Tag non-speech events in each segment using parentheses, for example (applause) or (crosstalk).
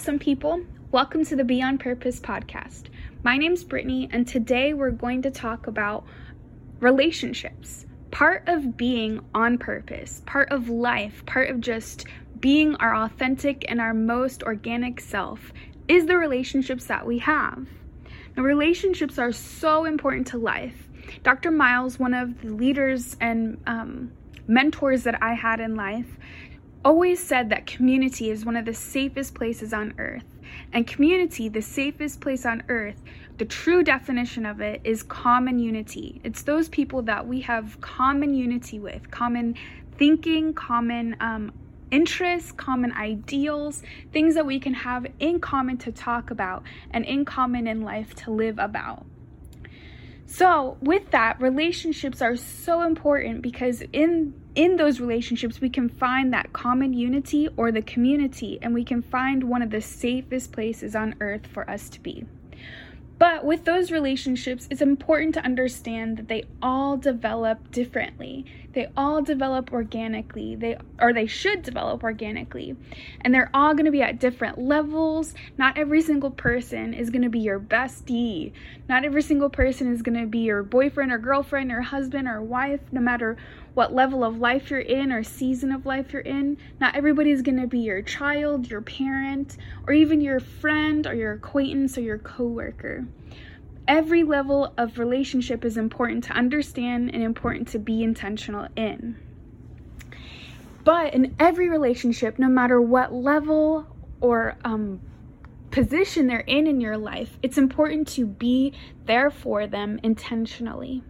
awesome people. Welcome to the Beyond Purpose podcast. My name's Brittany, and today we're going to talk about relationships. Part of being on purpose, part of life, part of just being our authentic and our most organic self is the relationships that we have. Now, relationships are so important to life. Dr. Miles, one of the leaders and um, mentors that I had in life, always said that community is one of the safest places on earth. And community, the safest place on earth, the true definition of it is common unity. It's those people that we have common unity with, common thinking, common um, interests, common ideals, things that we can have in common to talk about and in common in life to live about. So, with that, relationships are so important because in in those relationships we can find that common unity or the community and we can find one of the safest places on earth for us to be. But with those relationships, it's important to understand that they all develop differently. They all develop organically. They or they should develop organically. And they're all going to be at different levels. Not every single person is going to be your bestie. Not every single person is going to be your boyfriend or girlfriend or husband or wife, no matter what level of life you're in or season of life you're in. Not everybody's going to be your child, your parent, or even your friend or your acquaintance or your coworker. Every level of relationship is important to understand and important to be intentional in. But in every relationship, no matter what level or um, position they're in in your life, it's important to be there for them intentionally.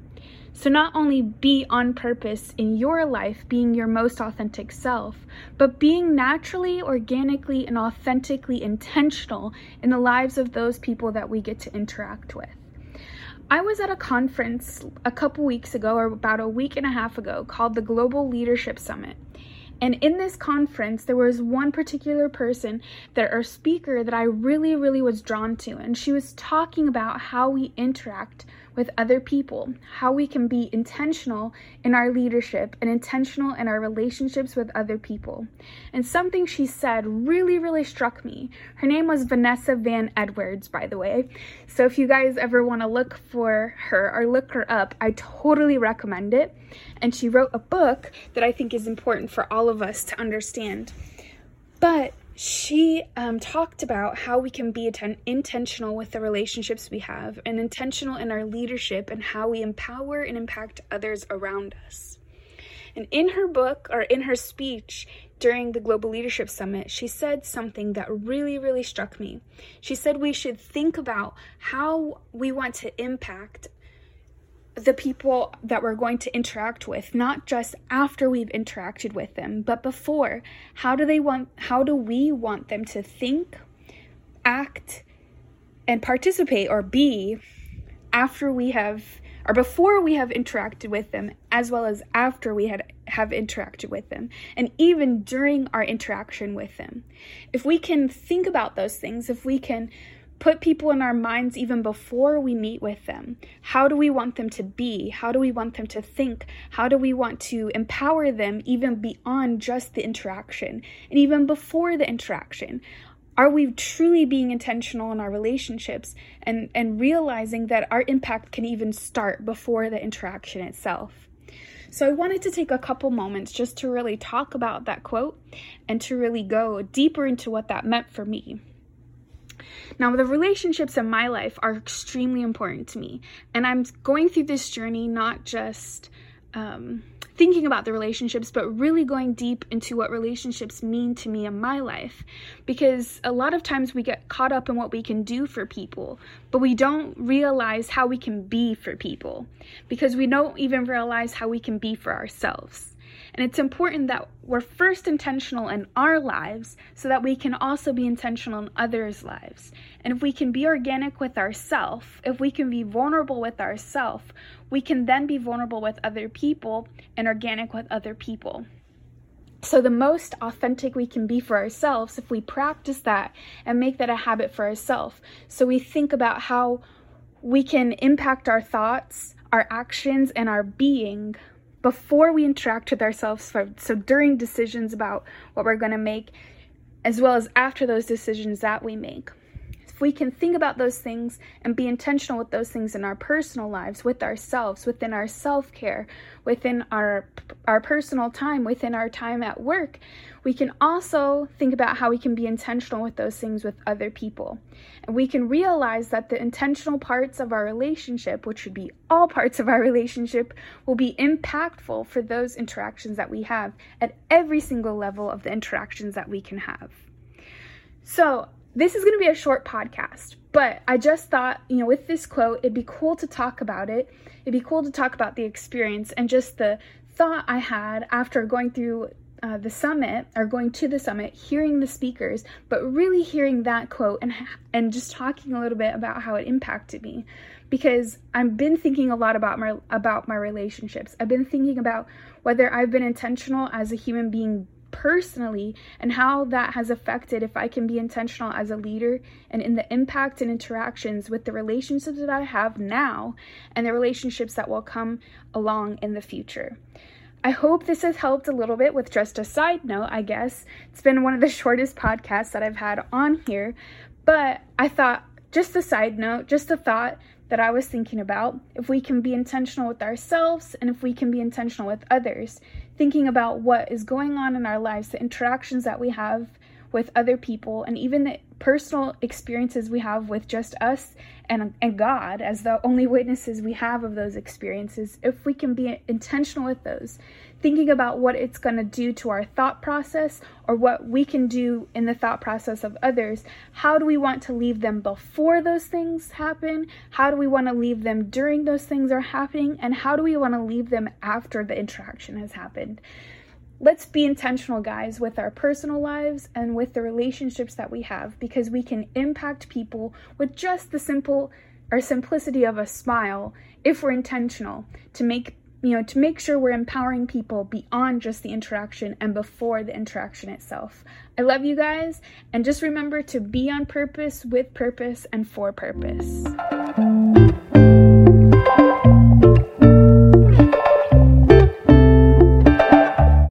So, not only be on purpose in your life, being your most authentic self, but being naturally, organically, and authentically intentional in the lives of those people that we get to interact with. I was at a conference a couple weeks ago, or about a week and a half ago, called the Global Leadership Summit. And in this conference, there was one particular person that our speaker that I really, really was drawn to. And she was talking about how we interact with other people, how we can be intentional in our leadership and intentional in our relationships with other people. And something she said really, really struck me. Her name was Vanessa Van Edwards, by the way. So if you guys ever want to look for her or look her up, I totally recommend it. And she wrote a book that I think is important for all of us to understand. But she um, talked about how we can be atten- intentional with the relationships we have and intentional in our leadership and how we empower and impact others around us. And in her book or in her speech during the Global Leadership Summit, she said something that really, really struck me. She said we should think about how we want to impact the people that we're going to interact with not just after we've interacted with them but before. How do they want how do we want them to think act and participate or be after we have or before we have interacted with them as well as after we had have interacted with them and even during our interaction with them? If we can think about those things if we can put people in our minds even before we meet with them. How do we want them to be? How do we want them to think? How do we want to empower them even beyond just the interaction and even before the interaction? Are we truly being intentional in our relationships and, and realizing that our impact can even start before the interaction itself? So, I wanted to take a couple moments just to really talk about that quote and to really go deeper into what that meant for me. Now, the relationships in my life are extremely important to me, and I'm going through this journey not just um, thinking about the relationships, but really going deep into what relationships mean to me in my life. Because a lot of times we get caught up in what we can do for people, but we don't realize how we can be for people, because we don't even realize how we can be for ourselves. And it's important that we're first intentional in our lives so that we can also be intentional in others' lives. And if we can be organic with ourselves, if we can be vulnerable with ourselves, we can then be vulnerable with other people and organic with other people. So, the most authentic we can be for ourselves if we practice that and make that a habit for ourselves. So, we think about how we can impact our thoughts, our actions, and our being before we interact with ourselves. So, during decisions about what we're going to make, as well as after those decisions that we make if we can think about those things and be intentional with those things in our personal lives, with ourselves, within our self care, within our, our personal time, within our time at work, we can also think about how we can be intentional with those things with other people. And we can realize that the intentional parts of our relationship, which should be all parts of our relationship, will be impactful for those interactions that we have at every single level of the interactions that we can have. So, this is going to be a short podcast, but I just thought, you know, with this quote, it'd be cool to talk about it. It'd be cool to talk about the experience and just the thought I had after going through uh, the summit or going to the summit, hearing the speakers, but really hearing that quote and and just talking a little bit about how it impacted me, because I've been thinking a lot about my about my relationships. I've been thinking about whether I've been intentional as a human being personally and how that has affected if I can be intentional as a leader and in the impact and interactions with the relationships that I have now and the relationships that will come along in the future. I hope this has helped a little bit with just a side note, I guess. It's been one of the (laughs) shortest podcasts that I've had on here, but I thought just a side note, just a thought that I was thinking about. If we can be intentional with ourselves and if we can be intentional with others, thinking about what is going on in our lives, the interactions that we have with other people, and even the personal experiences we have with just us and, and God as the only witnesses we have of those experiences, if we can be intentional with those, thinking about what it's going to do to our thought process or what we can do in the thought process of others, how do we want to leave them before those things happen? How do we want to leave them during those things are happening? And how do we want to leave them after the interaction has happened? Let's be intentional, guys, with our personal lives and with the relationships that we have because we can impact people with just the simple or simplicity of a smile if we're intentional to make you know to make sure we're empowering people beyond just the interaction and before the interaction itself. I love you guys and just remember to be on purpose with purpose and for purpose.